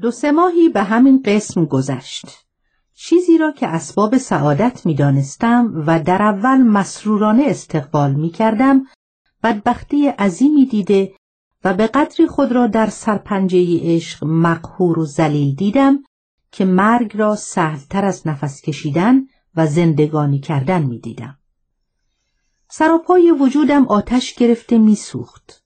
دو سه ماهی به همین قسم گذشت. چیزی را که اسباب سعادت می دانستم و در اول مسرورانه استقبال می کردم بدبختی عظیمی دیده و به قدری خود را در سرپنجه عشق مقهور و زلیل دیدم که مرگ را سهلتر از نفس کشیدن و زندگانی کردن می دیدم. سراپای وجودم آتش گرفته میسوخت.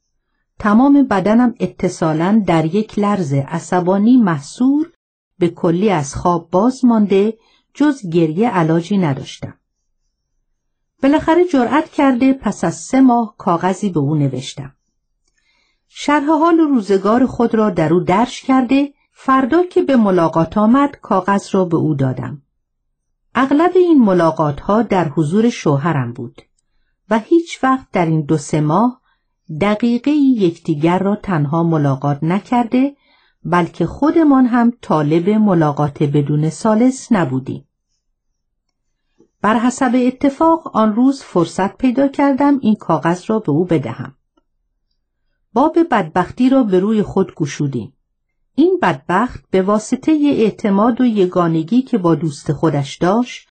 تمام بدنم اتصالا در یک لرز عصبانی محصور به کلی از خواب باز مانده جز گریه علاجی نداشتم. بالاخره جرأت کرده پس از سه ماه کاغذی به او نوشتم. شرح حال روزگار خود را در او درش کرده فردا که به ملاقات آمد کاغذ را به او دادم. اغلب این ملاقات ها در حضور شوهرم بود و هیچ وقت در این دو سه ماه دقیقه یکدیگر را تنها ملاقات نکرده بلکه خودمان هم طالب ملاقات بدون سالس نبودیم. بر حسب اتفاق آن روز فرصت پیدا کردم این کاغذ را به او بدهم. باب بدبختی را به روی خود گشودیم. این بدبخت به واسطه اعتماد و یگانگی که با دوست خودش داشت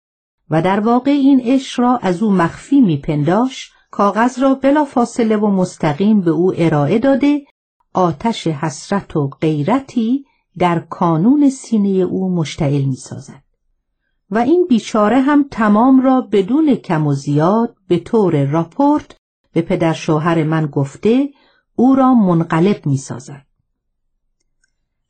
و در واقع این عشق را از او مخفی میپنداش کاغذ را بلا فاصله و مستقیم به او ارائه داده آتش حسرت و غیرتی در کانون سینه او مشتعل می سازد. و این بیچاره هم تمام را بدون کم و زیاد به طور راپورت به پدر شوهر من گفته او را منقلب می سازد.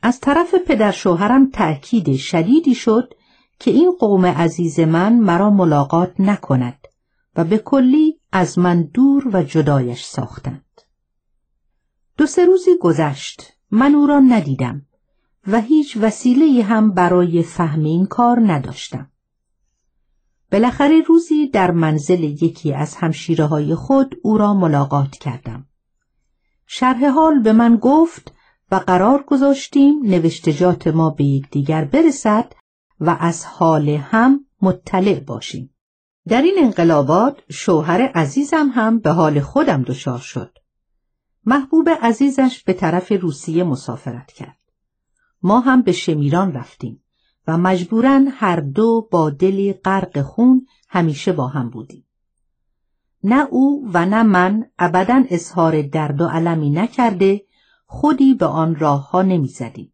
از طرف پدر شوهرم تأکید شدیدی شد که این قوم عزیز من مرا ملاقات نکند و به کلی از من دور و جدایش ساختند. دو سه روزی گذشت من او را ندیدم و هیچ وسیله هم برای فهم این کار نداشتم. بالاخره روزی در منزل یکی از همشیره های خود او را ملاقات کردم. شرح حال به من گفت و قرار گذاشتیم نوشتجات ما به یکدیگر برسد و از حال هم مطلع باشیم. در این انقلابات شوهر عزیزم هم به حال خودم دچار شد. محبوب عزیزش به طرف روسیه مسافرت کرد. ما هم به شمیران رفتیم و مجبورا هر دو با دلی غرق خون همیشه با هم بودیم. نه او و نه من ابدا اظهار درد و علمی نکرده خودی به آن راه ها نمی زدیم.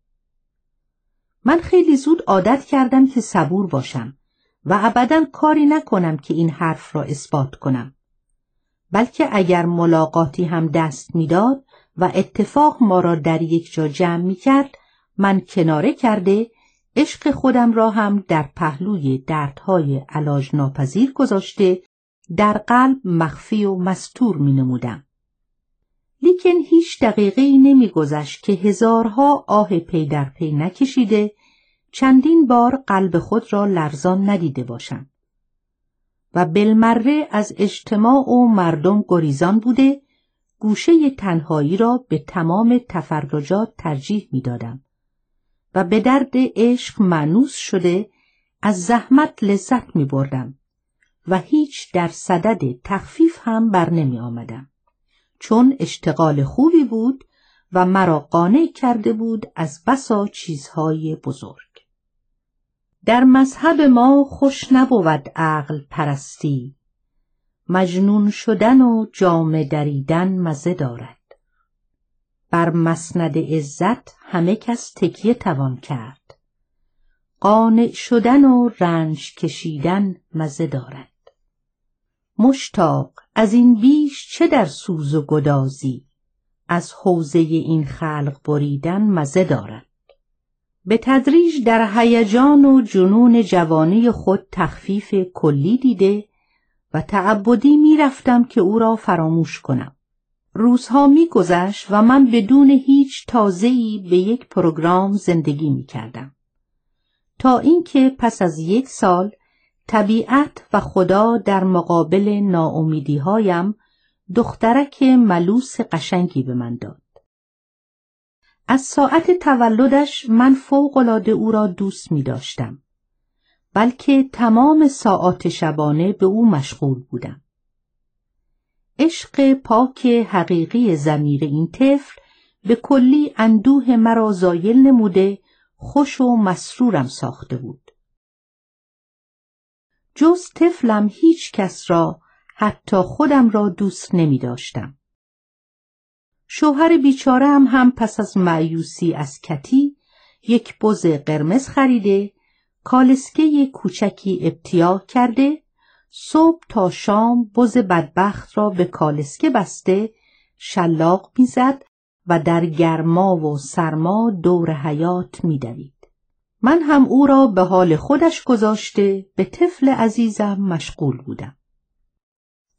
من خیلی زود عادت کردم که صبور باشم و ابدا کاری نکنم که این حرف را اثبات کنم. بلکه اگر ملاقاتی هم دست می‌داد و اتفاق ما را در یک جا جمع می کرد من کناره کرده عشق خودم را هم در پهلوی دردهای علاج ناپذیر گذاشته در قلب مخفی و مستور می نمودم. لیکن هیچ دقیقه ای نمی گذشت که هزارها آه پی در پی نکشیده چندین بار قلب خود را لرزان ندیده باشم و بلمره از اجتماع و مردم گریزان بوده گوشه تنهایی را به تمام تفرجات ترجیح می دادم و به درد عشق معنوس شده از زحمت لذت می بردم و هیچ در صدد تخفیف هم بر نمی آمدم. چون اشتغال خوبی بود و مرا قانع کرده بود از بسا چیزهای بزرگ. در مذهب ما خوش نبود عقل پرستی. مجنون شدن و جام دریدن مزه دارد. بر مسند عزت همه کس تکیه توان کرد. قانع شدن و رنج کشیدن مزه دارد. مشتاق از این بیش چه در سوز و گدازی؟ از حوزه این خلق بریدن مزه دارد. به تدریج در هیجان و جنون جوانی خود تخفیف کلی دیده و تعبدی می‌رفتم که او را فراموش کنم. روزها میگذشت و من بدون هیچ تازه‌ای به یک پروگرام زندگی می‌کردم. تا اینکه پس از یک سال طبیعت و خدا در مقابل ناامیدی هایم دخترک ملوس قشنگی به من داد. از ساعت تولدش من فوقالعاده او را دوست می داشتم. بلکه تمام ساعات شبانه به او مشغول بودم. عشق پاک حقیقی زمیر این طفل به کلی اندوه مرا زایل نموده خوش و مسرورم ساخته بود جز طفلم هیچ کس را حتی خودم را دوست نمی داشتم. شوهر بیچاره هم, هم پس از معیوسی از کتی یک بز قرمز خریده کالسکه کوچکی ابتیا کرده صبح تا شام بز بدبخت را به کالسکه بسته شلاق می‌زد و در گرما و سرما دور حیات میدوید. من هم او را به حال خودش گذاشته به طفل عزیزم مشغول بودم.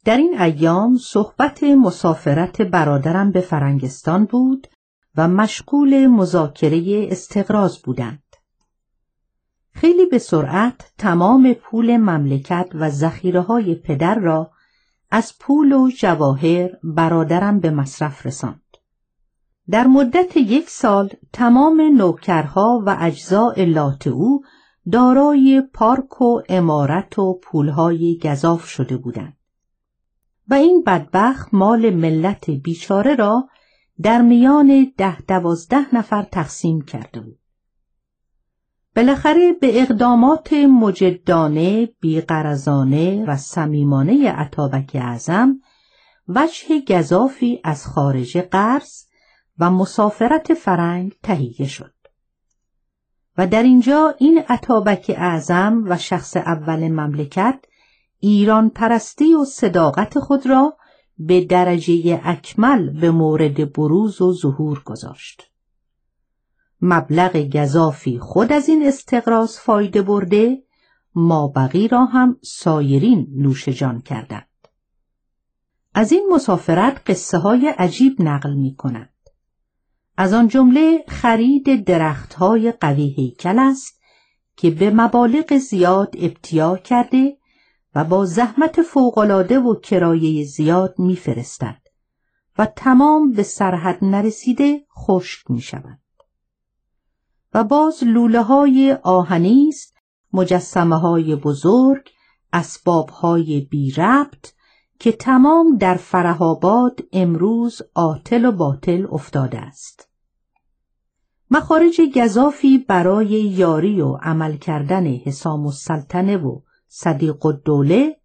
در این ایام صحبت مسافرت برادرم به فرنگستان بود و مشغول مذاکره استقراض بودند. خیلی به سرعت تمام پول مملکت و زخیره های پدر را از پول و جواهر برادرم به مصرف رساند. در مدت یک سال تمام نوکرها و اجزاء لات او دارای پارک و امارت و پولهای گذاف شده بودند. و این بدبخت مال ملت بیچاره را در میان ده دوازده نفر تقسیم کرده بود. بالاخره به اقدامات مجدانه، بیقرزانه و صمیمانه عطابک اعظم وجه گذافی از خارج قرض و مسافرت فرنگ تهیه شد. و در اینجا این عطابک اعظم و شخص اول مملکت ایران پرستی و صداقت خود را به درجه اکمل به مورد بروز و ظهور گذاشت. مبلغ گذافی خود از این استقراض فایده برده ما بقی را هم سایرین نوش جان کردند. از این مسافرت قصه های عجیب نقل می کنند. از آن جمله خرید درخت های قوی هیکل است که به مبالغ زیاد ابتیا کرده و با زحمت فوقالعاده و کرایه زیاد میفرستد و تمام به سرحد نرسیده خشک می شود. و باز لوله های آهنی است مجسمه های بزرگ اسباب های بی ربط که تمام در فرهاباد امروز آتل و باطل افتاده است. مخارج گذافی برای یاری و عمل کردن حسام السلطنه و صدیق الدوله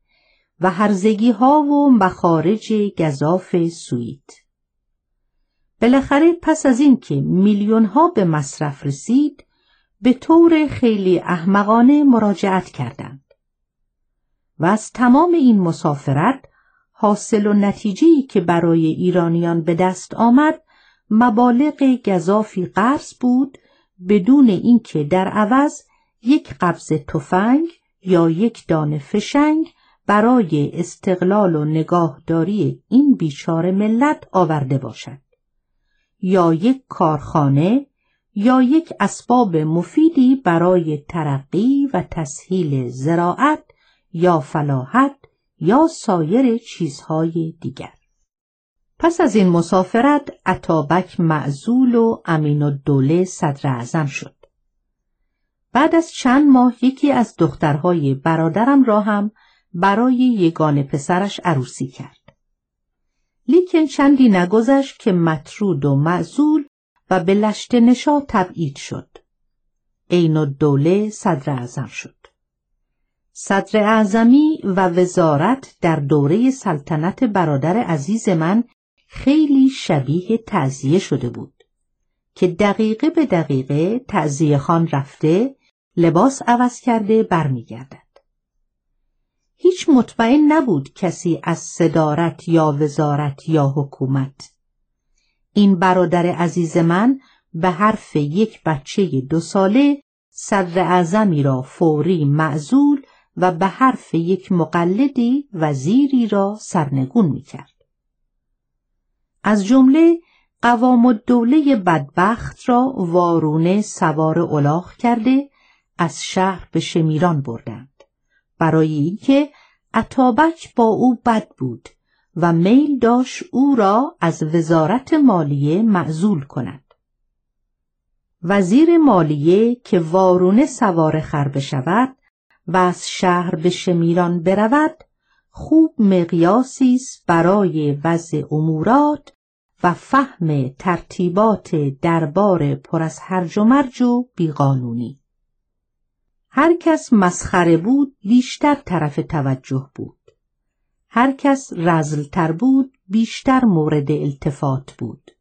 و هرزگی ها و مخارج گذاف سوئید. بالاخره پس از اینکه میلیون ها به مصرف رسید به طور خیلی احمقانه مراجعت کردند و از تمام این مسافرت حاصل و نتیجه‌ای که برای ایرانیان به دست آمد مبالغ گذافی قرض بود بدون اینکه در عوض یک قبض تفنگ یا یک دانه فشنگ برای استقلال و نگاهداری این بیچاره ملت آورده باشد. یا یک کارخانه یا یک اسباب مفیدی برای ترقی و تسهیل زراعت یا فلاحت یا سایر چیزهای دیگر. پس از این مسافرت عطابک معزول و امین و دوله صدر اعظم شد. بعد از چند ماه یکی از دخترهای برادرم را هم برای یگان پسرش عروسی کرد. لیکن چندی نگذشت که مطرود و معزول و به لشت نشا تبعید شد. عین الدوله صدر اعظم شد. صدر اعظمی و وزارت در دوره سلطنت برادر عزیز من خیلی شبیه تعذیه شده بود که دقیقه به دقیقه تعذیه خان رفته لباس عوض کرده برمیگردد. هیچ مطمئن نبود کسی از صدارت یا وزارت یا حکومت. این برادر عزیز من به حرف یک بچه دو ساله صدر اعظمی را فوری معزول و به حرف یک مقلدی وزیری را سرنگون می کرد. از جمله قوام الدوله بدبخت را وارونه سوار الاغ کرده از شهر به شمیران بردند. برای اینکه عطابک با او بد بود و میل داشت او را از وزارت مالیه معزول کند. وزیر مالیه که وارونه سوار خر بشود و از شهر به شمیران برود خوب مقیاسی است برای وضع امورات و فهم ترتیبات دربار پر از هرج و مرج و بیقانونی. هر کس مسخره بود بیشتر طرف توجه بود. هر کس رزلتر بود بیشتر مورد التفات بود.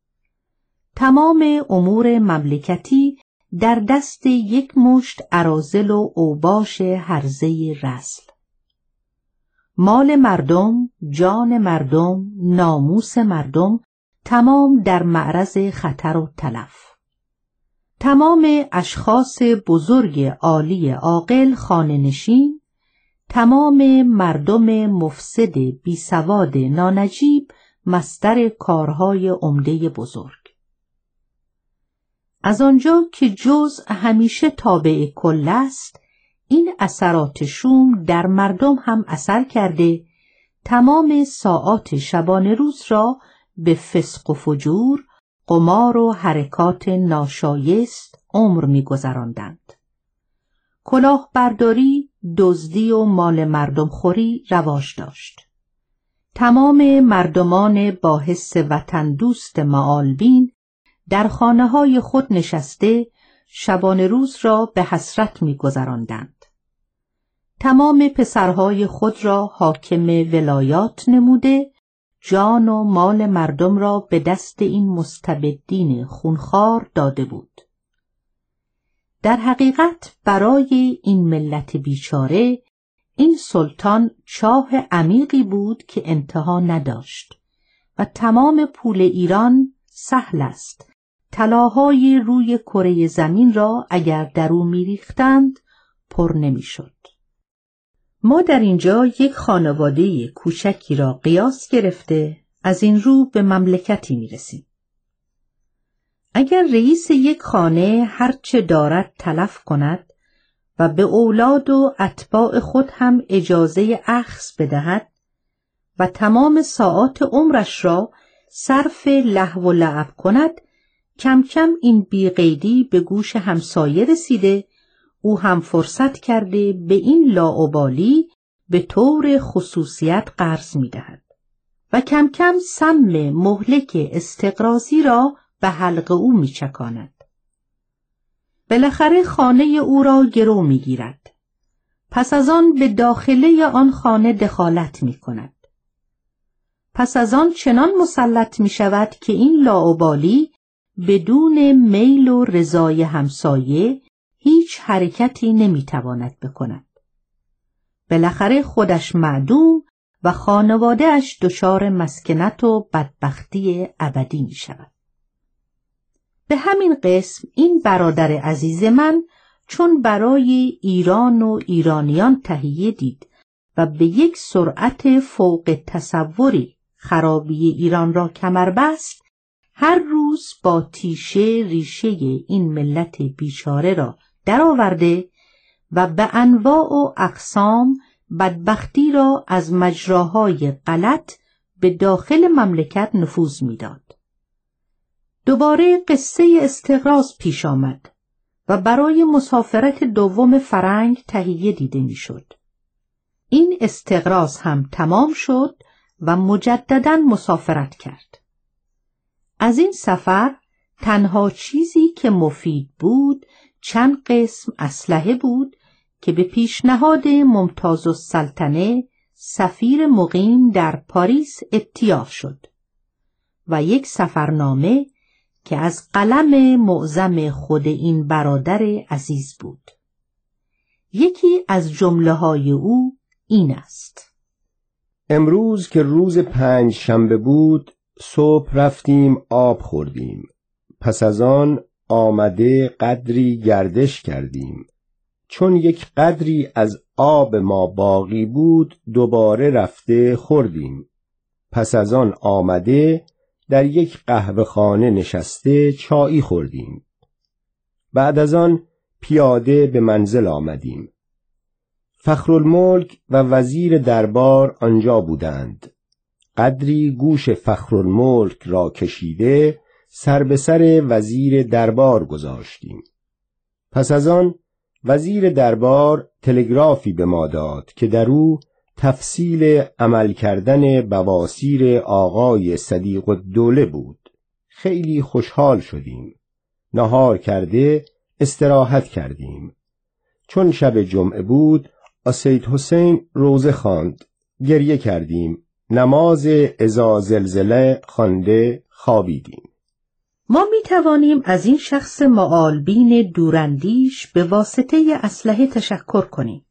تمام امور مملکتی در دست یک مشت عرازل و اوباش هرزه رزل. مال مردم، جان مردم، ناموس مردم تمام در معرض خطر و تلف. تمام اشخاص بزرگ عالی عاقل خانه نشین تمام مردم مفسد بیسواد نانجیب مستر کارهای عمده بزرگ. از آنجا که جز همیشه تابع کل است این اثرات شوم در مردم هم اثر کرده تمام ساعات شبانه روز را به فسق و فجور قمار و حرکات ناشایست عمر میگذراندند. کلاهبرداری دزدی و مال مردم خوری رواج داشت. تمام مردمان با حس وطن دوست معالبین در خانه های خود نشسته شبان روز را به حسرت میگذراندند. تمام پسرهای خود را حاکم ولایات نموده جان و مال مردم را به دست این مستبدین خونخوار داده بود در حقیقت برای این ملت بیچاره این سلطان چاه عمیقی بود که انتها نداشت و تمام پول ایران سهل است طلاهای روی کره زمین را اگر در او میریختند پر نمی‌شد. ما در اینجا یک خانواده کوچکی را قیاس گرفته از این رو به مملکتی می رسیم. اگر رئیس یک خانه هرچه دارد تلف کند و به اولاد و اتباع خود هم اجازه اخص بدهد و تمام ساعات عمرش را صرف لحو و لعب کند کم کم این بیقیدی به گوش همسایه رسیده او هم فرصت کرده به این لاعبالی به طور خصوصیت قرض می دهد و کم کم سم مهلک استقرازی را به حلق او می چکاند. بالاخره خانه او را گرو می گیرد. پس از آن به داخله آن خانه دخالت می کند. پس از آن چنان مسلط می شود که این لاعبالی بدون میل و رضای همسایه هیچ حرکتی نمی‌تواند بکند. بالاخره خودش معدوم و خانوادهش دچار مسکنت و بدبختی ابدی می شود. به همین قسم این برادر عزیز من چون برای ایران و ایرانیان تهیه دید و به یک سرعت فوق تصوری خرابی ایران را کمر بست هر روز با تیشه ریشه این ملت بیچاره را درآورده و به انواع و اقسام بدبختی را از مجراهای غلط به داخل مملکت نفوذ می‌داد. دوباره قصه استقراض پیش آمد و برای مسافرت دوم فرنگ تهیه دیده می‌شد. این استقراض هم تمام شد و مجددا مسافرت کرد. از این سفر تنها چیزی که مفید بود چند قسم اسلحه بود که به پیشنهاد ممتاز السلطنه سفیر مقیم در پاریس اتیاف شد و یک سفرنامه که از قلم معظم خود این برادر عزیز بود. یکی از جمله های او این است. امروز که روز پنج شنبه بود صبح رفتیم آب خوردیم. پس از آن آمده قدری گردش کردیم. چون یک قدری از آب ما باقی بود دوباره رفته خوردیم. پس از آن آمده در یک قهوه خانه نشسته چایی خوردیم. بعد از آن پیاده به منزل آمدیم. فخرالملک و وزیر دربار آنجا بودند. قدری گوش فخرالملک را کشیده سر به سر وزیر دربار گذاشتیم. پس از آن وزیر دربار تلگرافی به ما داد که در او تفصیل عمل کردن بواسیر آقای صدیق الدوله بود. خیلی خوشحال شدیم. نهار کرده استراحت کردیم. چون شب جمعه بود آسید حسین روزه خواند. گریه کردیم. نماز ازا زلزله خوانده خوابیدیم. ما می توانیم از این شخص معالبین دورندیش به واسطه اسلحه تشکر کنیم.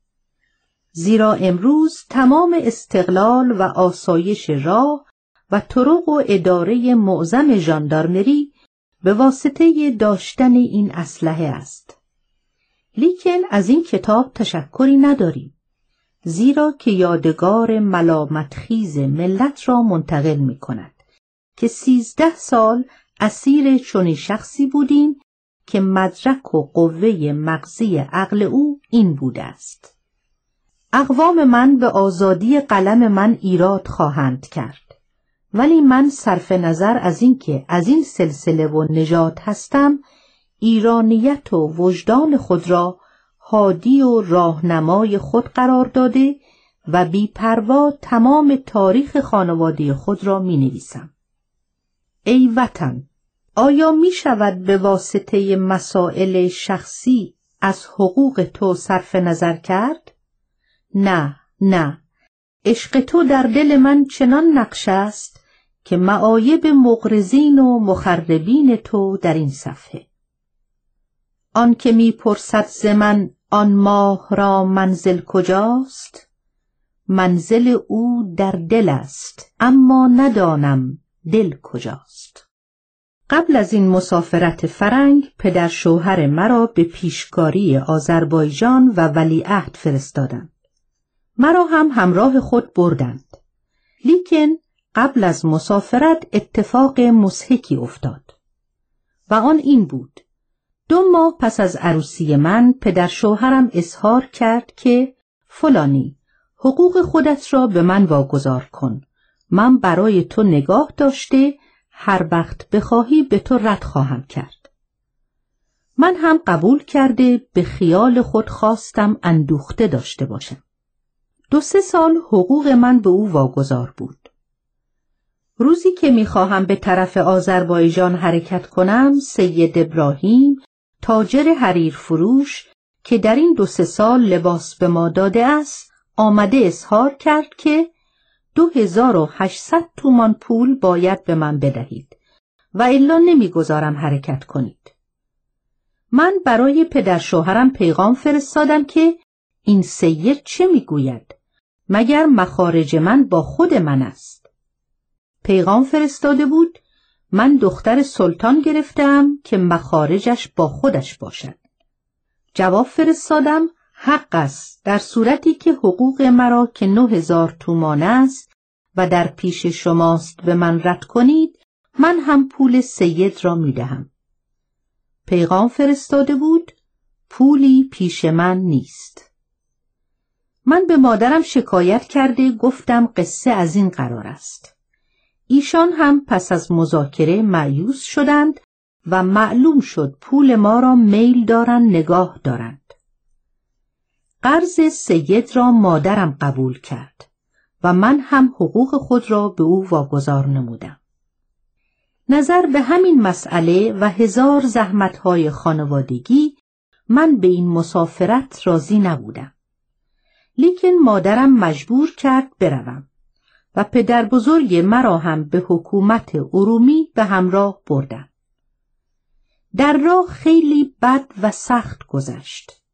زیرا امروز تمام استقلال و آسایش راه و طرق و اداره معظم ژاندارمری به واسطه داشتن این اسلحه است. لیکن از این کتاب تشکری نداریم زیرا که یادگار ملامتخیز ملت را منتقل می کند که سیزده سال اسیر چنین شخصی بودیم که مدرک و قوه مغزی عقل او این بوده است اقوام من به آزادی قلم من ایراد خواهند کرد ولی من صرف نظر از اینکه از این سلسله و نجات هستم ایرانیت و وجدان خود را هادی و راهنمای خود قرار داده و بیپروا تمام تاریخ خانواده خود را می نویسم. ای وطن آیا می شود به واسطه مسائل شخصی از حقوق تو صرف نظر کرد؟ نه نه عشق تو در دل من چنان نقش است که معایب مغرزین و مخربین تو در این صفحه آن که می پرسد ز من آن ماه را منزل کجاست منزل او در دل است اما ندانم دل کجاست؟ قبل از این مسافرت فرنگ پدر شوهر مرا به پیشکاری آذربایجان و ولیعهد فرستادند. مرا هم همراه خود بردند. لیکن قبل از مسافرت اتفاق مسحکی افتاد. و آن این بود. دو ماه پس از عروسی من پدر شوهرم اظهار کرد که فلانی حقوق خودت را به من واگذار کن. من برای تو نگاه داشته هر وقت بخواهی به تو رد خواهم کرد. من هم قبول کرده به خیال خود خواستم اندوخته داشته باشم. دو سه سال حقوق من به او واگذار بود. روزی که می‌خواهم به طرف آذربایجان حرکت کنم سید ابراهیم تاجر حریر فروش که در این دو سه سال لباس به ما داده است آمده اظهار کرد که دو هزار و هشتصد تومان پول باید به من بدهید و الا نمی‌گذارم حرکت کنید. من برای پدر شوهرم پیغام فرستادم که این سید چه می‌گوید مگر مخارج من با خود من است. پیغام فرستاده بود من دختر سلطان گرفتم که مخارجش با خودش باشد. جواب فرستادم حق است در صورتی که حقوق مرا که نه هزار تومان است و در پیش شماست به من رد کنید من هم پول سید را می دهم. پیغام فرستاده بود پولی پیش من نیست. من به مادرم شکایت کرده گفتم قصه از این قرار است. ایشان هم پس از مذاکره معیوس شدند و معلوم شد پول ما را میل دارند نگاه دارند قرض سید را مادرم قبول کرد و من هم حقوق خود را به او واگذار نمودم نظر به همین مسئله و هزار زحمتهای خانوادگی من به این مسافرت راضی نبودم لیکن مادرم مجبور کرد بروم و پدر بزرگ مرا هم به حکومت ارومی به همراه بردم. در راه خیلی بد و سخت گذشت.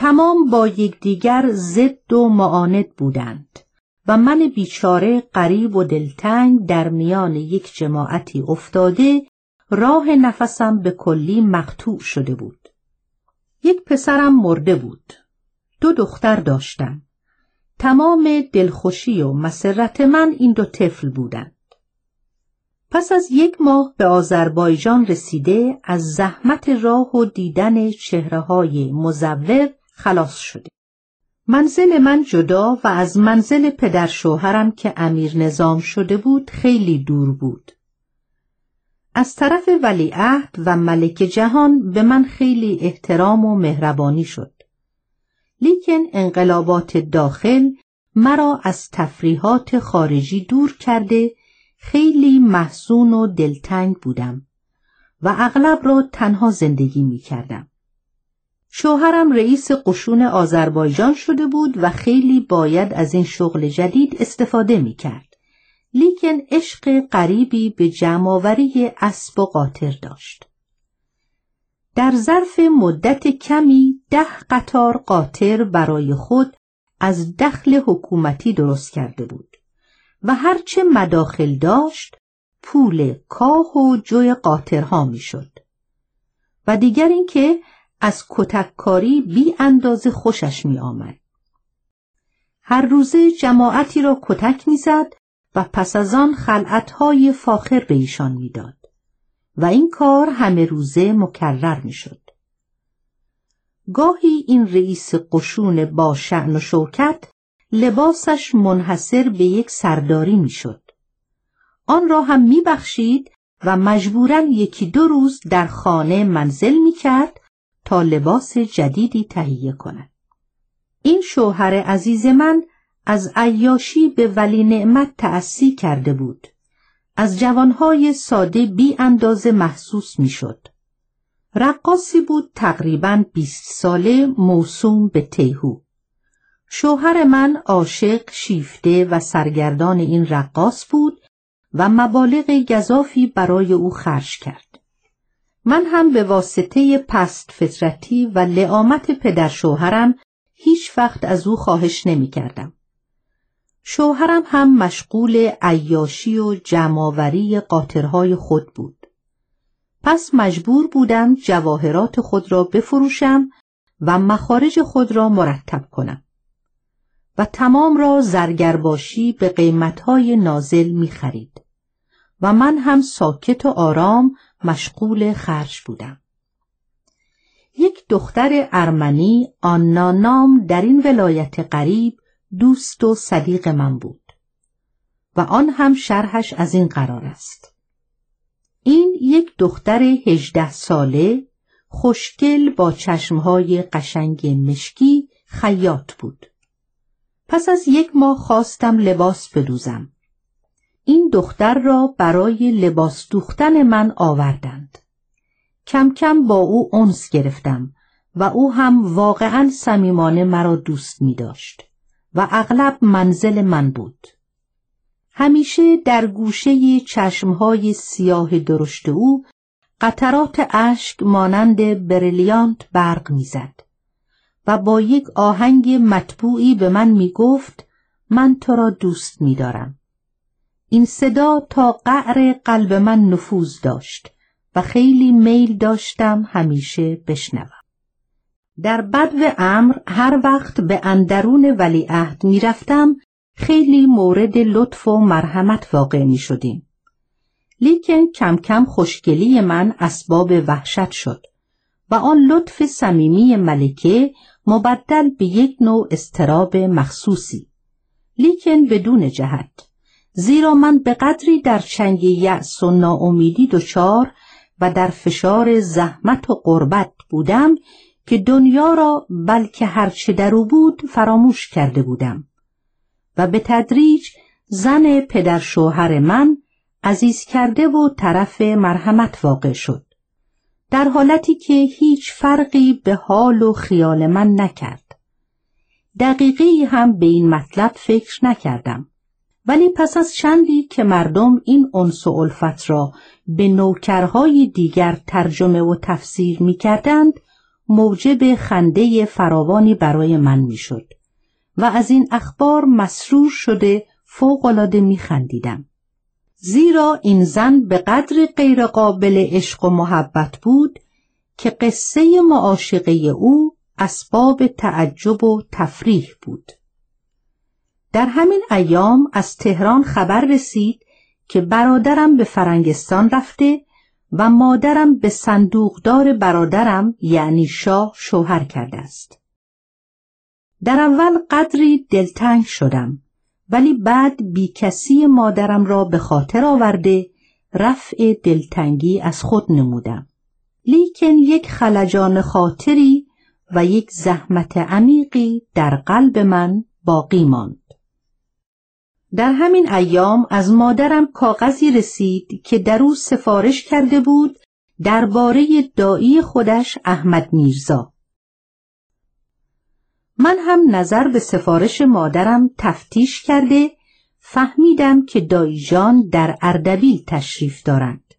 تمام با یکدیگر ضد و معاند بودند و من بیچاره قریب و دلتنگ در میان یک جماعتی افتاده راه نفسم به کلی مقطوع شده بود. یک پسرم مرده بود. دو دختر داشتم. تمام دلخوشی و مسرت من این دو طفل بودند. پس از یک ماه به آذربایجان رسیده از زحمت راه و دیدن چهره های مزور خلاص شده. منزل من جدا و از منزل پدر شوهرم که امیر نظام شده بود خیلی دور بود. از طرف ولیعهد و ملک جهان به من خیلی احترام و مهربانی شد. لیکن انقلابات داخل مرا از تفریحات خارجی دور کرده خیلی محزون و دلتنگ بودم و اغلب را تنها زندگی می کردم. شوهرم رئیس قشون آذربایجان شده بود و خیلی باید از این شغل جدید استفاده می کرد. لیکن عشق قریبی به جمعآوری اسب و قاطر داشت. در ظرف مدت کمی ده قطار قاطر برای خود از دخل حکومتی درست کرده بود و هرچه مداخل داشت پول کاه و جوی قاطرها می‌شد و دیگر اینکه از کتککاری بی اندازه خوشش می آمد. هر روزه جماعتی را کتک می‌زد و پس از آن خلعتهای فاخر به ایشان می‌داد و این کار همه روزه مکرر می‌شد. گاهی این رئیس قشون با شعن و شوکت لباسش منحصر به یک سرداری می‌شد. آن را هم میبخشید و مجبورا یکی دو روز در خانه منزل می‌کرد تا لباس جدیدی تهیه کند. این شوهر عزیز من از عیاشی به ولی نعمت تأسی کرده بود. از جوانهای ساده بی اندازه محسوس می‌شد. رقاصی بود تقریبا بیست ساله موسوم به تیهو. شوهر من عاشق شیفته و سرگردان این رقاص بود و مبالغ گذافی برای او خرج کرد. من هم به واسطه پست فطرتی و لعامت پدر شوهرم هیچ وقت از او خواهش نمی کردم. شوهرم هم مشغول عیاشی و جمعآوری قاطرهای خود بود. پس مجبور بودم جواهرات خود را بفروشم و مخارج خود را مرتب کنم و تمام را زرگرباشی به قیمتهای نازل می خرید و من هم ساکت و آرام مشغول خرج بودم. یک دختر ارمنی آنا نام در این ولایت قریب دوست و صدیق من بود و آن هم شرحش از این قرار است. این یک دختر هجده ساله خوشگل با چشمهای قشنگ مشکی خیاط بود. پس از یک ماه خواستم لباس بدوزم. این دختر را برای لباس دوختن من آوردند. کم کم با او انس گرفتم و او هم واقعا صمیمانه مرا دوست می داشت و اغلب منزل من بود. همیشه در گوشه چشمهای سیاه درشت او قطرات اشک مانند بریلیانت برق می‌زد و با یک آهنگ مطبوعی به من می‌گفت من تو را دوست میدارم این صدا تا قعر قلب من نفوذ داشت و خیلی میل داشتم همیشه بشنوم در بدو امر هر وقت به اندرون ولیعهد می‌رفتم خیلی مورد لطف و مرحمت واقع می شدیم. لیکن کم کم خوشگلی من اسباب وحشت شد و آن لطف صمیمی ملکه مبدل به یک نوع استراب مخصوصی لیکن بدون جهت زیرا من به قدری در چنگ یأس و ناامیدی دچار و در فشار زحمت و قربت بودم که دنیا را بلکه هرچه در او بود فراموش کرده بودم. و به تدریج زن پدر شوهر من عزیز کرده و طرف مرحمت واقع شد. در حالتی که هیچ فرقی به حال و خیال من نکرد. دقیقی هم به این مطلب فکر نکردم. ولی پس از چندی که مردم این انس و الفت را به نوکرهای دیگر ترجمه و تفسیر می کردند موجب خنده فراوانی برای من می‌شد. و از این اخبار مسرور شده فوقالعاده میخندیدم زیرا این زن به قدر غیرقابل عشق و محبت بود که قصه معاشقه او اسباب تعجب و تفریح بود در همین ایام از تهران خبر رسید که برادرم به فرنگستان رفته و مادرم به صندوقدار برادرم یعنی شاه شوهر کرده است. در اول قدری دلتنگ شدم ولی بعد بی کسی مادرم را به خاطر آورده رفع دلتنگی از خود نمودم. لیکن یک خلجان خاطری و یک زحمت عمیقی در قلب من باقی ماند. در همین ایام از مادرم کاغذی رسید که در او سفارش کرده بود درباره دایی خودش احمد میرزا. من هم نظر به سفارش مادرم تفتیش کرده فهمیدم که دایجان در اردبیل تشریف دارند.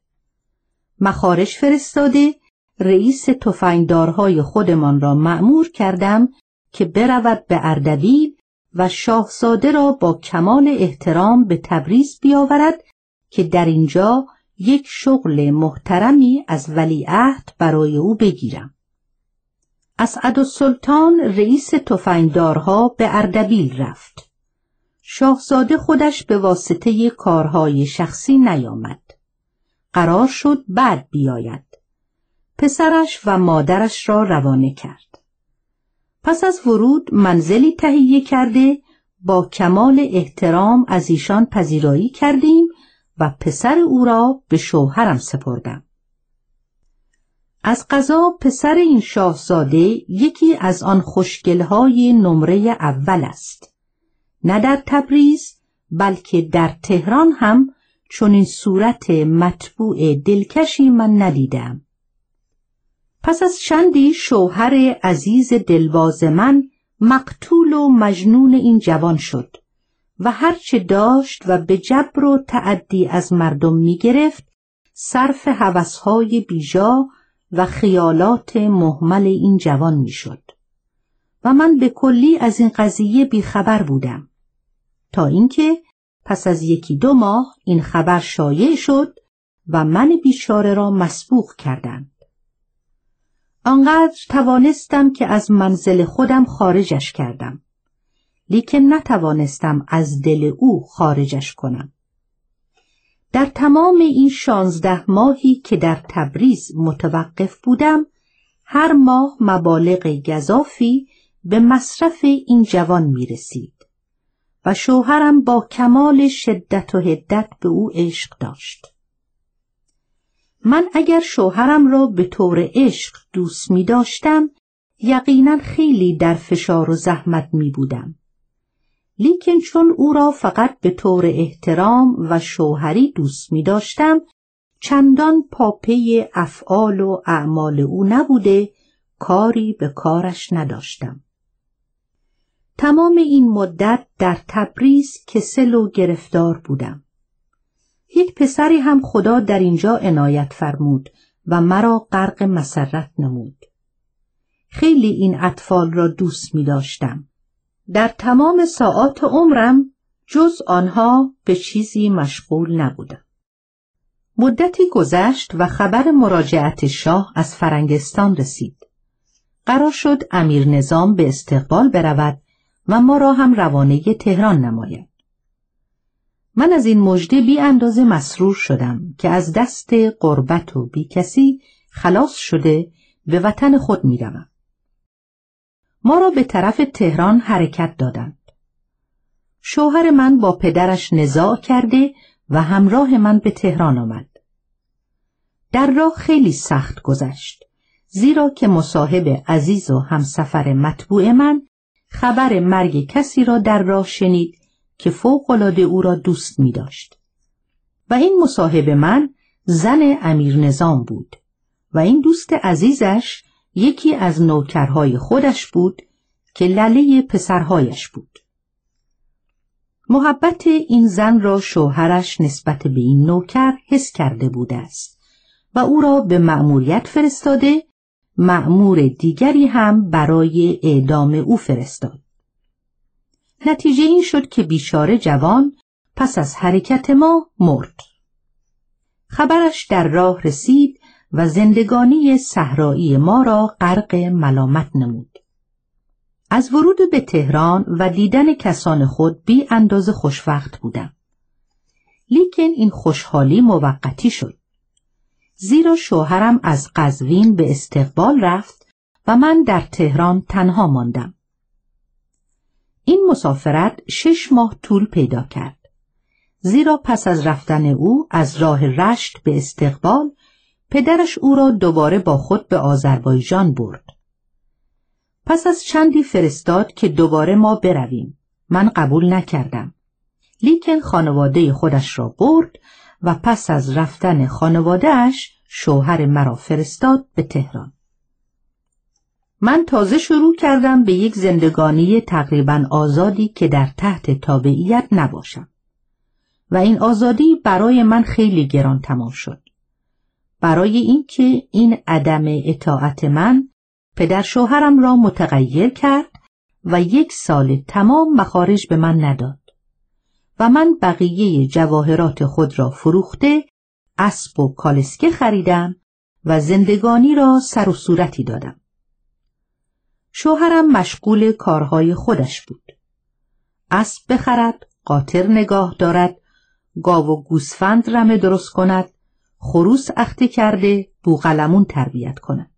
مخارش فرستاده رئیس تفنگدارهای خودمان را مأمور کردم که برود به اردبیل و شاهزاده را با کمال احترام به تبریز بیاورد که در اینجا یک شغل محترمی از ولیعهد برای او بگیرم. اسعد سلطان رئیس تفنگدارها به اردبیل رفت. شاهزاده خودش به واسطه کارهای شخصی نیامد. قرار شد بعد بیاید. پسرش و مادرش را روانه کرد. پس از ورود منزلی تهیه کرده با کمال احترام از ایشان پذیرایی کردیم و پسر او را به شوهرم سپردم. از قضا پسر این شاهزاده یکی از آن خوشگلهای نمره اول است. نه در تبریز بلکه در تهران هم چون این صورت مطبوع دلکشی من ندیدم. پس از چندی شوهر عزیز دلواز من مقتول و مجنون این جوان شد و هرچه داشت و به جبر و تعدی از مردم می گرفت صرف حوثهای بیجا و خیالات محمل این جوان می شد. و من به کلی از این قضیه بیخبر بودم تا اینکه پس از یکی دو ماه این خبر شایع شد و من بیچاره را مسبوق کردند. آنقدر توانستم که از منزل خودم خارجش کردم. لیکن نتوانستم از دل او خارجش کنم. در تمام این شانزده ماهی که در تبریز متوقف بودم هر ماه مبالغ گذافی به مصرف این جوان می رسید و شوهرم با کمال شدت و هدت به او عشق داشت. من اگر شوهرم را به طور عشق دوست می داشتم یقینا خیلی در فشار و زحمت می بودم. لیکن چون او را فقط به طور احترام و شوهری دوست می داشتم چندان پاپه افعال و اعمال او نبوده کاری به کارش نداشتم. تمام این مدت در تبریز کسل و گرفتار بودم. یک پسری هم خدا در اینجا عنایت فرمود و مرا غرق مسرت نمود. خیلی این اطفال را دوست می داشتم. در تمام ساعات عمرم جز آنها به چیزی مشغول نبودم. مدتی گذشت و خبر مراجعت شاه از فرنگستان رسید. قرار شد امیر نظام به استقبال برود و ما را هم روانه تهران نماید. من از این مژده بی اندازه مسرور شدم که از دست قربت و بی کسی خلاص شده به وطن خود می روم. ما را به طرف تهران حرکت دادند. شوهر من با پدرش نزاع کرده و همراه من به تهران آمد. در راه خیلی سخت گذشت زیرا که مصاحب عزیز و همسفر مطبوع من خبر مرگ کسی را در راه شنید که فوقالعاده او را دوست می داشت. و این مصاحب من زن امیر نظام بود و این دوست عزیزش یکی از نوکرهای خودش بود که لله پسرهایش بود. محبت این زن را شوهرش نسبت به این نوکر حس کرده بوده است و او را به مأموریت فرستاده مأمور دیگری هم برای اعدام او فرستاد. نتیجه این شد که بیچاره جوان پس از حرکت ما مرد. خبرش در راه رسید و زندگانی صحرایی ما را غرق ملامت نمود. از ورود به تهران و دیدن کسان خود بی اندازه خوشوقت بودم. لیکن این خوشحالی موقتی شد. زیرا شوهرم از قزوین به استقبال رفت و من در تهران تنها ماندم. این مسافرت شش ماه طول پیدا کرد. زیرا پس از رفتن او از راه رشت به استقبال پدرش او را دوباره با خود به آذربایجان برد. پس از چندی فرستاد که دوباره ما برویم. من قبول نکردم. لیکن خانواده خودش را برد و پس از رفتن خانوادهش شوهر مرا فرستاد به تهران من تازه شروع کردم به یک زندگانی تقریبا آزادی که در تحت تابعیت نباشم. و این آزادی برای من خیلی گران تمام شد. برای اینکه این عدم اطاعت من پدر شوهرم را متغیر کرد و یک سال تمام مخارج به من نداد و من بقیه جواهرات خود را فروخته اسب و کالسکه خریدم و زندگانی را سر و صورتی دادم. شوهرم مشغول کارهای خودش بود. اسب بخرد قاطر نگاه دارد گاو و گوسفند رمه درست کند خروس اخته کرده بوغلمون تربیت کند.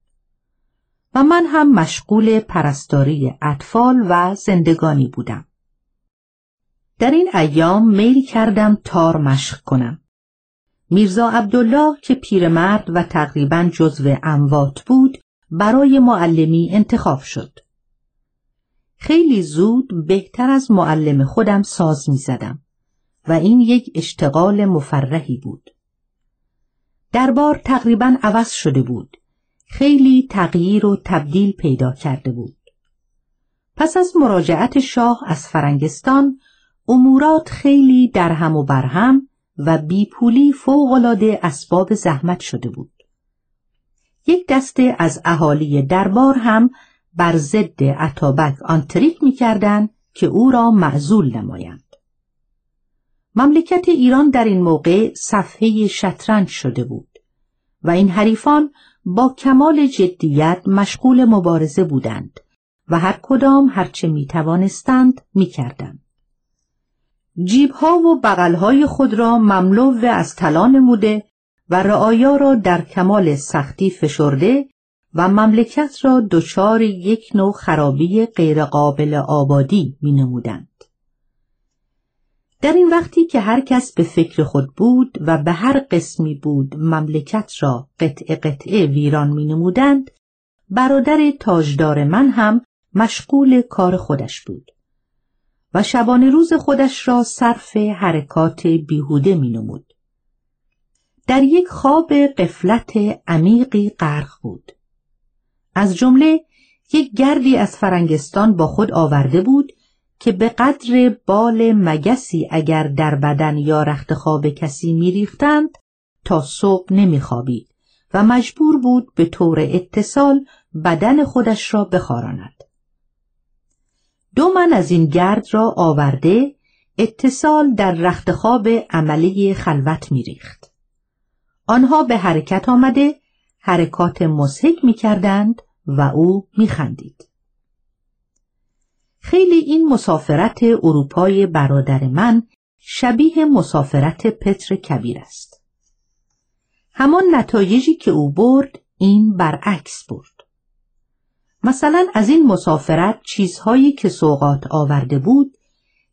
و من هم مشغول پرستاری اطفال و زندگانی بودم. در این ایام میل کردم تار مشق کنم. میرزا عبدالله که پیرمرد و تقریبا جزو اموات بود برای معلمی انتخاب شد. خیلی زود بهتر از معلم خودم ساز می زدم و این یک اشتغال مفرحی بود. دربار تقریبا عوض شده بود. خیلی تغییر و تبدیل پیدا کرده بود. پس از مراجعت شاه از فرنگستان امورات خیلی درهم و برهم و بیپولی فوقالعاده اسباب زحمت شده بود. یک دسته از اهالی دربار هم بر ضد عطابک آنتریک می‌کردند که او را معزول نمایند مملکت ایران در این موقع صفحه شطرنج شده بود و این حریفان با کمال جدیت مشغول مبارزه بودند و هر کدام هرچه می توانستند می کردند. جیبها و بغلهای خود را مملو از طلا نموده و رعایا را در کمال سختی فشرده و مملکت را دچار یک نوع خرابی غیرقابل آبادی می نمودند. در این وقتی که هر کس به فکر خود بود و به هر قسمی بود مملکت را قطع قطعه ویران می نمودند برادر تاجدار من هم مشغول کار خودش بود و شبانه روز خودش را صرف حرکات بیهوده می نمود. در یک خواب قفلت عمیقی غرق بود. از جمله یک گردی از فرنگستان با خود آورده بود که به قدر بال مگسی اگر در بدن یا رخت خواب کسی میریختند تا صبح نمیخوابید و مجبور بود به طور اتصال بدن خودش را بخاراند. دو من از این گرد را آورده اتصال در رخت خواب عملی خلوت میریخت. آنها به حرکت آمده حرکات مسحک می کردند و او می خندید. خیلی این مسافرت اروپای برادر من شبیه مسافرت پتر کبیر است. همان نتایجی که او برد این برعکس برد. مثلا از این مسافرت چیزهایی که سوقات آورده بود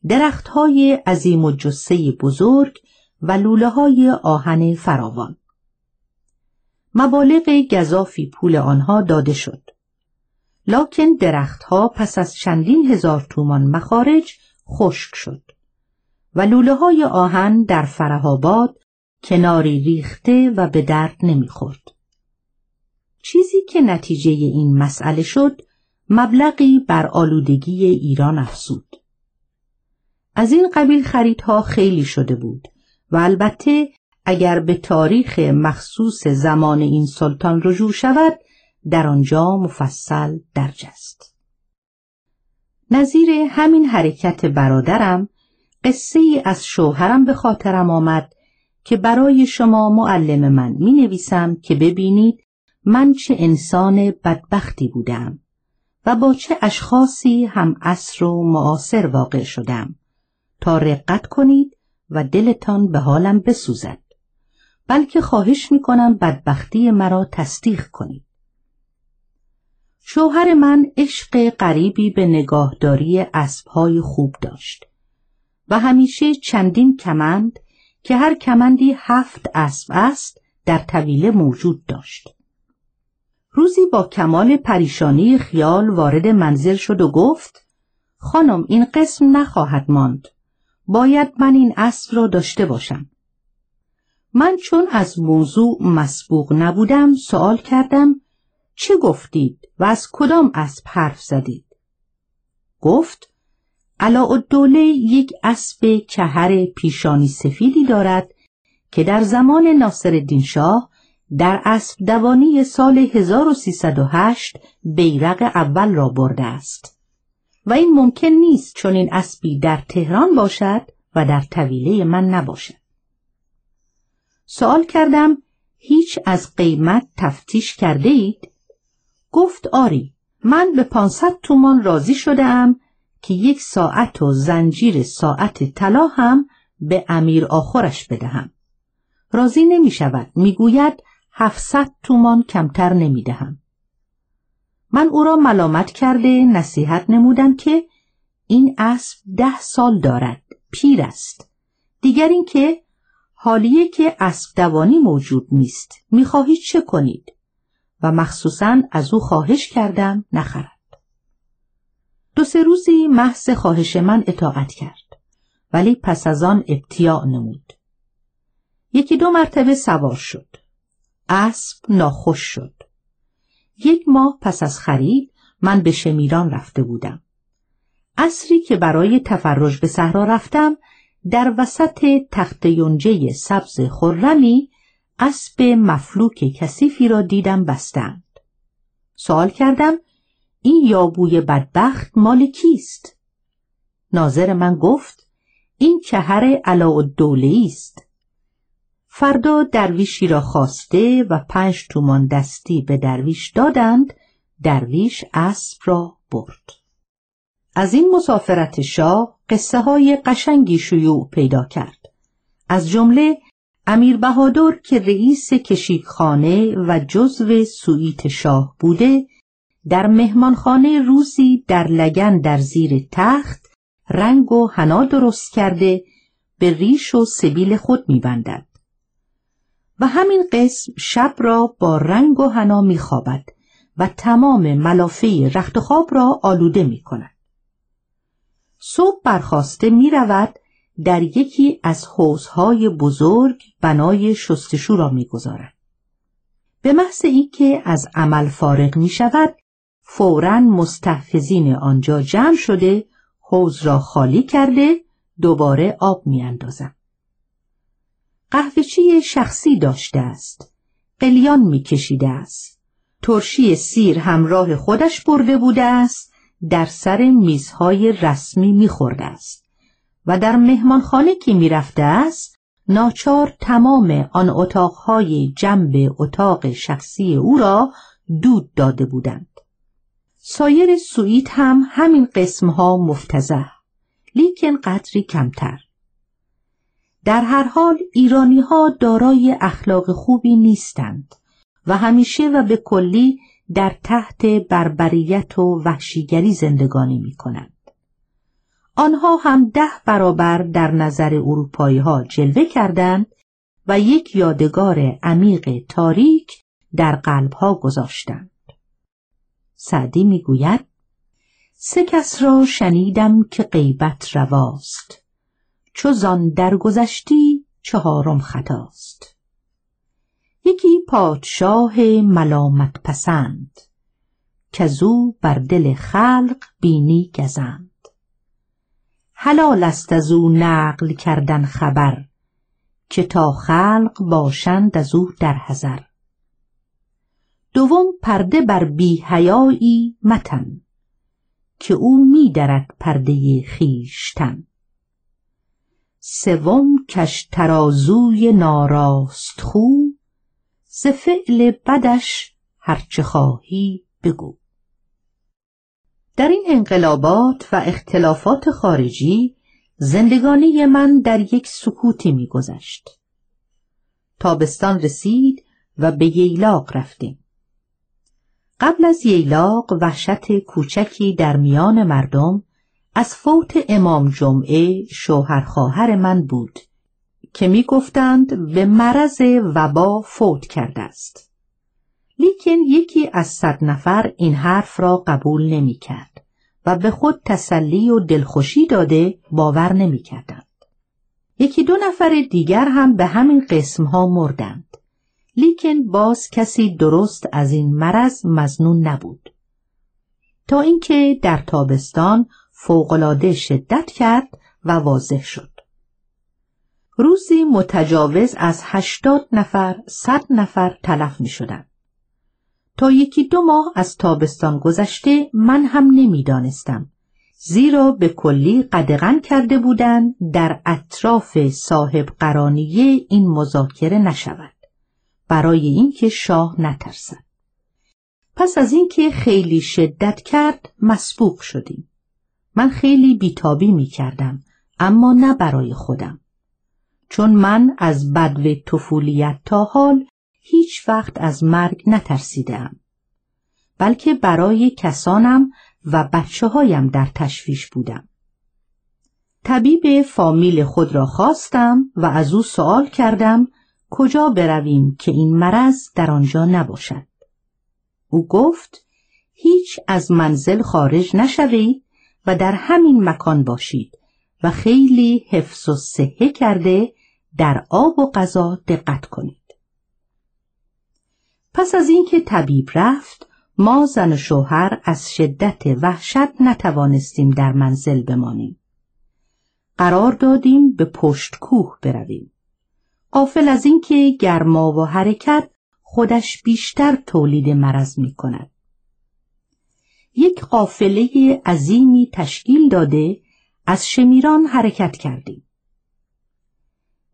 درختهای عظیم و جسه بزرگ و لوله های آهن فراوان. مبالغ گذافی پول آنها داده شد. لکن درختها پس از چندین هزار تومان مخارج خشک شد و لوله های آهن در فرهاباد کناری ریخته و به درد نمی‌خورد. چیزی که نتیجه این مسئله شد مبلغی بر آلودگی ایران افزود. از این قبیل خریدها خیلی شده بود و البته اگر به تاریخ مخصوص زمان این سلطان رجوع شود در آنجا مفصل درج است. نظیر همین حرکت برادرم قصه ای از شوهرم به خاطرم آمد که برای شما معلم من می نویسم که ببینید من چه انسان بدبختی بودم و با چه اشخاصی هم اصر و معاصر واقع شدم تا رقت کنید و دلتان به حالم بسوزد بلکه خواهش می کنم بدبختی مرا تصدیق کنید شوهر من عشق غریبی به نگاهداری اسبهای خوب داشت و همیشه چندین کمند که هر کمندی هفت اسب است در طویله موجود داشت. روزی با کمال پریشانی خیال وارد منزل شد و گفت خانم این قسم نخواهد ماند. باید من این اسب را داشته باشم. من چون از موضوع مسبوق نبودم سوال کردم چه گفتید و از کدام اسب حرف زدید؟ گفت علاءالدوله یک اسب کهر پیشانی سفیدی دارد که در زمان ناصر شاه در اسب دوانی سال 1308 بیرق اول را برده است و این ممکن نیست چون این اسبی در تهران باشد و در طویله من نباشد سوال کردم هیچ از قیمت تفتیش کرده اید؟ گفت آری من به پانصد تومان راضی شده ام که یک ساعت و زنجیر ساعت طلا هم به امیر آخرش بدهم راضی نمی شود می گوید هفتصد تومان کمتر نمی دهم. من او را ملامت کرده نصیحت نمودم که این اسب ده سال دارد پیر است دیگر اینکه حالیه که اسب دوانی موجود نیست. می‌خواهید چه کنید؟ و مخصوصا از او خواهش کردم نخرد. دو سه روزی محض خواهش من اطاعت کرد. ولی پس از آن ابتیاع نمود. یکی دو مرتبه سوار شد. اسب ناخوش شد. یک ماه پس از خرید من به شمیران رفته بودم. اصری که برای تفرج به صحرا رفتم در وسط تخت یونجه سبز خرمی اسب مفلوک کثیفی را دیدم بستند. سوال کردم این یابوی بدبخت مال کیست؟ ناظر من گفت این کهر علاءالدوله است. فردا درویشی را خواسته و پنج تومان دستی به درویش دادند درویش اسب را برد. از این مسافرت شاه قصه های قشنگی شیوع پیدا کرد از جمله امیر بهادر که رئیس کشیکخانه و جزو سویت شاه بوده در مهمانخانه روزی در لگن در زیر تخت رنگ و حنا درست کرده به ریش و سبیل خود میبندد و همین قسم شب را با رنگ و حنا میخوابد و تمام ملافه رخت خواب را آلوده می کند. صبح برخواسته می رود در یکی از حوزهای بزرگ بنای شستشو را می گذارد. به محض اینکه از عمل فارغ می شود فورا مستحفظین آنجا جمع شده حوز را خالی کرده دوباره آب می اندازم. قهوهچی شخصی داشته است. قلیان می کشیده است. ترشی سیر همراه خودش برده بوده است. در سر میزهای رسمی می خورده است. و در مهمانخانه که می رفته است ناچار تمام آن اتاقهای جنب اتاق شخصی او را دود داده بودند. سایر سویت هم همین قسمها مفتزه لیکن قدری کمتر. در هر حال ایرانی ها دارای اخلاق خوبی نیستند و همیشه و به کلی در تحت بربریت و وحشیگری زندگانی می کنند. آنها هم ده برابر در نظر اروپایی ها جلوه کردند و یک یادگار عمیق تاریک در قلب ها گذاشتند. سعدی می‌گوید سه کس را شنیدم که غیبت رواست چو زان درگذشتی چهارم خطاست یکی پادشاه ملامت پسند کزو بر دل خلق بینی گزند. حلال است از او نقل کردن خبر که تا خلق باشند از او در حذر. دوم پرده بر بیهیایی متن که او میدرد پرده خیشتن سوم کش ترازوی ناراست خو ز فعل بدش هرچه خواهی بگو. در این انقلابات و اختلافات خارجی زندگانی من در یک سکوتی میگذشت. تابستان رسید و به ییلاق رفتیم. قبل از ییلاق وحشت کوچکی در میان مردم از فوت امام جمعه شوهر خواهر من بود. که می گفتند به مرض وبا فوت کرده است. لیکن یکی از صد نفر این حرف را قبول نمی کرد و به خود تسلی و دلخوشی داده باور نمی کردند. یکی دو نفر دیگر هم به همین قسم ها مردند. لیکن باز کسی درست از این مرض مزنون نبود. تا اینکه در تابستان فوقالعاده شدت کرد و واضح شد. روزی متجاوز از هشتاد نفر صد نفر تلف می شدن. تا یکی دو ماه از تابستان گذشته من هم نمی‌دانستم. زیرا به کلی قدغن کرده بودند در اطراف صاحب قرانیه این مذاکره نشود. برای اینکه شاه نترسد. پس از اینکه خیلی شدت کرد مسبوق شدیم. من خیلی بیتابی می کردم اما نه برای خودم. چون من از بدو طفولیت تا حال هیچ وقت از مرگ نترسیدم بلکه برای کسانم و بچه هایم در تشویش بودم. طبیب فامیل خود را خواستم و از او سوال کردم کجا برویم که این مرض در آنجا نباشد؟ او گفت هیچ از منزل خارج نشوید و در همین مکان باشید و خیلی حفظ و صحه کرده در آب و غذا دقت کنید پس از اینکه طبیب رفت ما زن و شوهر از شدت وحشت نتوانستیم در منزل بمانیم قرار دادیم به پشت کوه برویم قافل از اینکه گرما و حرکت خودش بیشتر تولید مرض می کند. یک قافله عظیمی تشکیل داده از شمیران حرکت کردیم.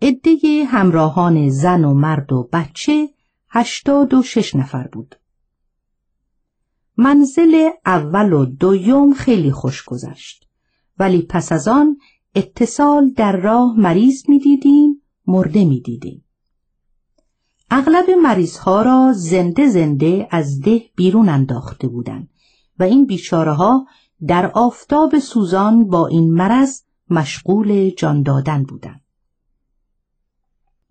عده همراهان زن و مرد و بچه هشتاد و شش نفر بود. منزل اول و دوم خیلی خوش گذشت ولی پس از آن اتصال در راه مریض می دیدیم مرده می دیدیم. اغلب مریض ها را زنده زنده از ده بیرون انداخته بودند و این بیچاره ها در آفتاب سوزان با این مرض مشغول جان دادن بودند.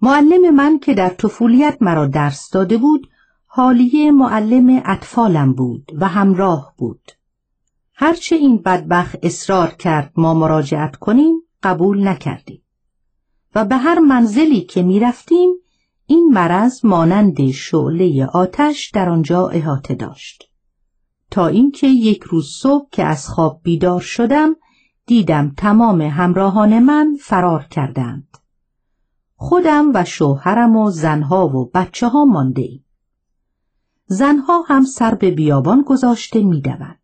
معلم من که در طفولیت مرا درس داده بود حالیه معلم اطفالم بود و همراه بود. هرچه این بدبخ اصرار کرد ما مراجعت کنیم قبول نکردیم. و به هر منزلی که می رفتیم این مرض مانند شعله آتش در آنجا احاطه داشت. تا اینکه یک روز صبح که از خواب بیدار شدم دیدم تمام همراهان من فرار کردند. خودم و شوهرم و زنها و بچه ها مانده ایم. زنها هم سر به بیابان گذاشته می‌دوند.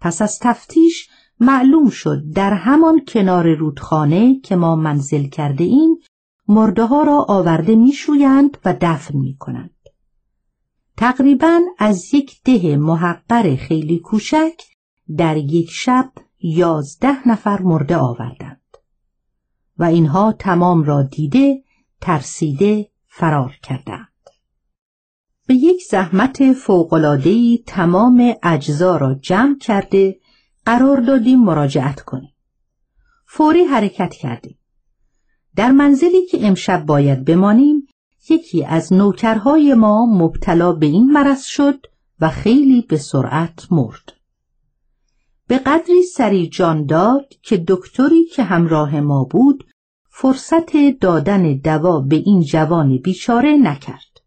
پس از تفتیش معلوم شد در همان کنار رودخانه که ما منزل کرده ایم مرده ها را آورده میشویند و دفن می کنند. تقریبا از یک ده محقر خیلی کوچک در یک شب یازده نفر مرده آوردند. و اینها تمام را دیده ترسیده فرار کردند. به یک زحمت فوقلادهی تمام اجزا را جمع کرده قرار دادیم مراجعت کنیم. فوری حرکت کردیم. در منزلی که امشب باید بمانیم یکی از نوکرهای ما مبتلا به این مرض شد و خیلی به سرعت مرد. به قدری سری جان داد که دکتری که همراه ما بود فرصت دادن دوا به این جوان بیچاره نکرد.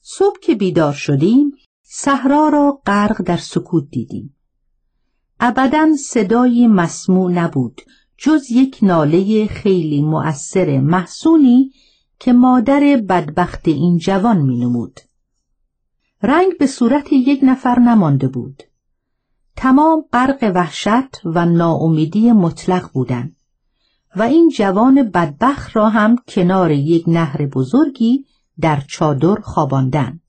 صبح که بیدار شدیم صحرا را غرق در سکوت دیدیم. ابدا صدای مسموع نبود جز یک ناله خیلی مؤثر محسونی که مادر بدبخت این جوان می نمود. رنگ به صورت یک نفر نمانده بود. تمام غرق وحشت و ناامیدی مطلق بودند. و این جوان بدبخ را هم کنار یک نهر بزرگی در چادر خواباندند.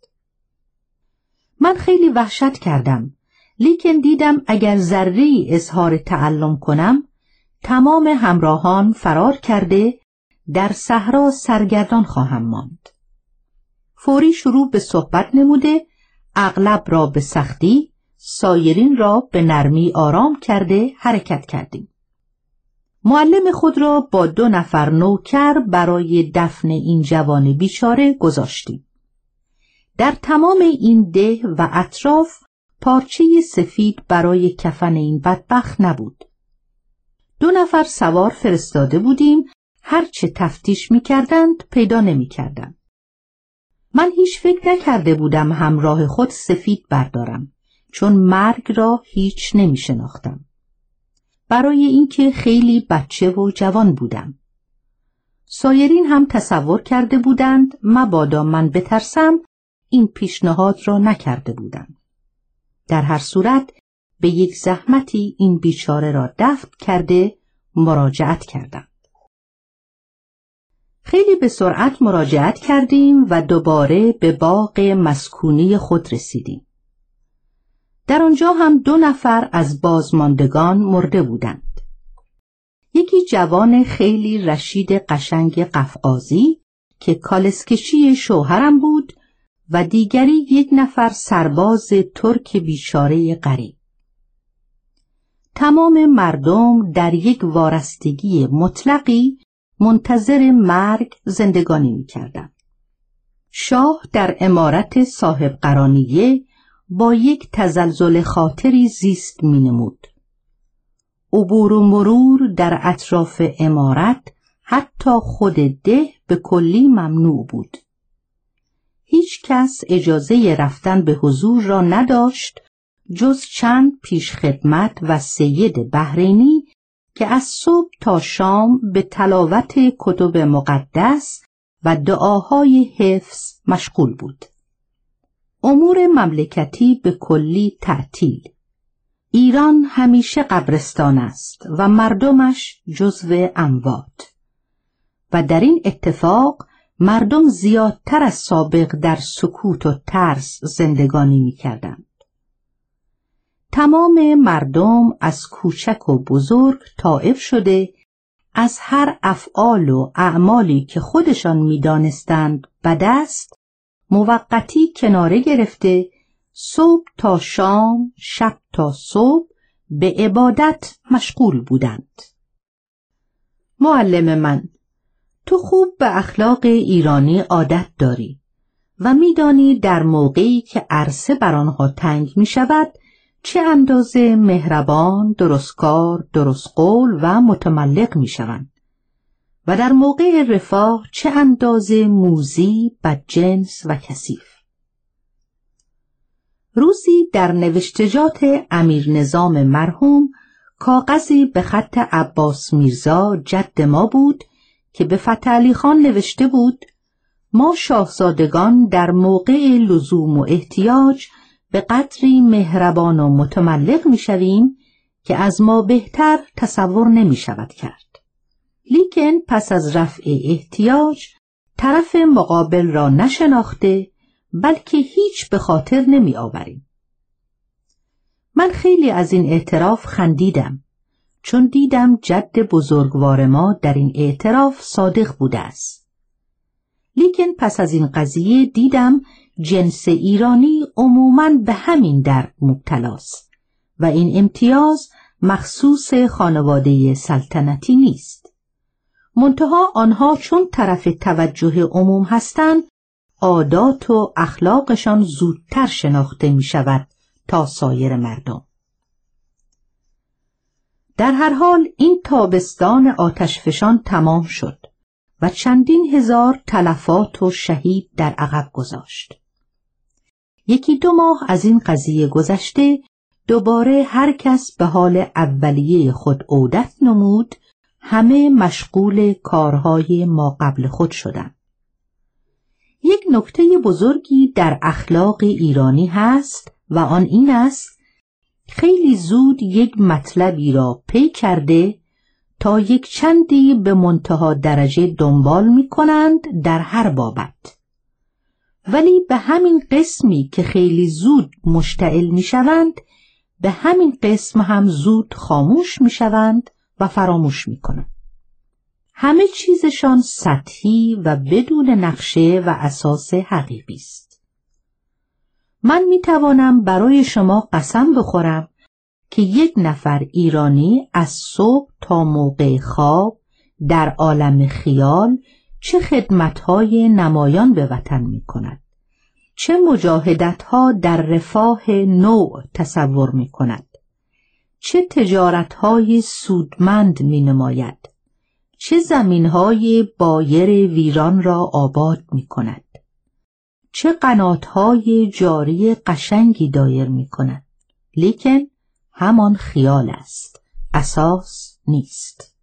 من خیلی وحشت کردم لیکن دیدم اگر ذره اظهار تعلم کنم تمام همراهان فرار کرده در صحرا سرگردان خواهم ماند. فوری شروع به صحبت نموده اغلب را به سختی سایرین را به نرمی آرام کرده حرکت کردیم. معلم خود را با دو نفر نوکر برای دفن این جوان بیچاره گذاشتیم. در تمام این ده و اطراف پارچه سفید برای کفن این بدبخت نبود. دو نفر سوار فرستاده بودیم هرچه تفتیش می کردند پیدا نمی کردم. من هیچ فکر نکرده بودم همراه خود سفید بردارم چون مرگ را هیچ نمی شناختم. برای اینکه خیلی بچه و جوان بودم. سایرین هم تصور کرده بودند مبادا من بترسم این پیشنهاد را نکرده بودم. در هر صورت به یک زحمتی این بیچاره را دفن کرده مراجعت کردم. خیلی به سرعت مراجعت کردیم و دوباره به باغ مسکونی خود رسیدیم. در آنجا هم دو نفر از بازماندگان مرده بودند. یکی جوان خیلی رشید قشنگ قفقازی که کالسکشی شوهرم بود و دیگری یک نفر سرباز ترک بیچاره غریب. تمام مردم در یک وارستگی مطلقی منتظر مرگ زندگانی می کردن. شاه در امارت صاحب قرانیه با یک تزلزل خاطری زیست می نمود. عبور و مرور در اطراف امارت حتی خود ده به کلی ممنوع بود. هیچ کس اجازه رفتن به حضور را نداشت جز چند پیشخدمت و سید بحرینی که از صبح تا شام به تلاوت کتب مقدس و دعاهای حفظ مشغول بود. امور مملکتی به کلی تعطیل. ایران همیشه قبرستان است و مردمش جزو اموات. و در این اتفاق مردم زیادتر از سابق در سکوت و ترس زندگانی می کردند. تمام مردم از کوچک و بزرگ طائف شده از هر افعال و اعمالی که خودشان می‌دانستند بد است موقتی کناره گرفته صبح تا شام شب تا صبح به عبادت مشغول بودند. معلم من تو خوب به اخلاق ایرانی عادت داری و میدانی در موقعی که عرصه بر آنها تنگ می شود چه اندازه مهربان، درستکار، درست قول و متملق می شوند و در موقع رفاه چه اندازه موزی، بدجنس و کثیف. روزی در نوشتجات امیر نظام مرحوم کاغذی به خط عباس میرزا جد ما بود که به فتح خان نوشته بود ما شاهزادگان در موقع لزوم و احتیاج به قدری مهربان و متملق می شویم که از ما بهتر تصور نمی شود کرد. لیکن پس از رفع احتیاج طرف مقابل را نشناخته بلکه هیچ به خاطر نمی آوریم. من خیلی از این اعتراف خندیدم چون دیدم جد بزرگوار ما در این اعتراف صادق بوده است. لیکن پس از این قضیه دیدم جنس ایرانی عموماً به همین درد مبتلاست و این امتیاز مخصوص خانواده سلطنتی نیست. منتها آنها چون طرف توجه عموم هستند عادات و اخلاقشان زودتر شناخته می شود تا سایر مردم. در هر حال این تابستان آتشفشان تمام شد و چندین هزار تلفات و شهید در عقب گذاشت. یکی دو ماه از این قضیه گذشته دوباره هر کس به حال اولیه خود عودت نمود همه مشغول کارهای ما قبل خود شدند. یک نکته بزرگی در اخلاق ایرانی هست و آن این است خیلی زود یک مطلبی را پی کرده تا یک چندی به منتها درجه دنبال می کنند در هر بابت ولی به همین قسمی که خیلی زود مشتعل می شوند به همین قسم هم زود خاموش می شوند و فراموش می کنند. همه چیزشان سطحی و بدون نقشه و اساس حقیقی است. من می توانم برای شما قسم بخورم که یک نفر ایرانی از صبح تا موقع خواب در عالم خیال چه خدمتهای نمایان به وطن می کند چه مجاهدتها در رفاه نوع تصور می کند چه تجارتهای سودمند می نماید چه زمینهای بایر ویران را آباد می کند چه قناتهای جاری قشنگی دایر می کند لیکن همان خیال است اساس نیست.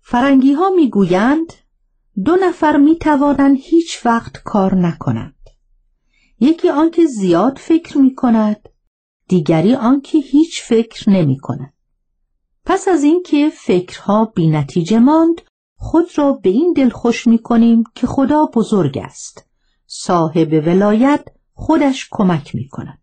فرنگی ها می گویند دو نفر می توانند هیچ وقت کار نکنند. یکی آنکه زیاد فکر می کند دیگری آنکه هیچ فکر نمی کند. پس از اینکه فکرها بی نتیجه ماند خود را به این دل خوش می کنیم که خدا بزرگ است. صاحب ولایت خودش کمک می کند.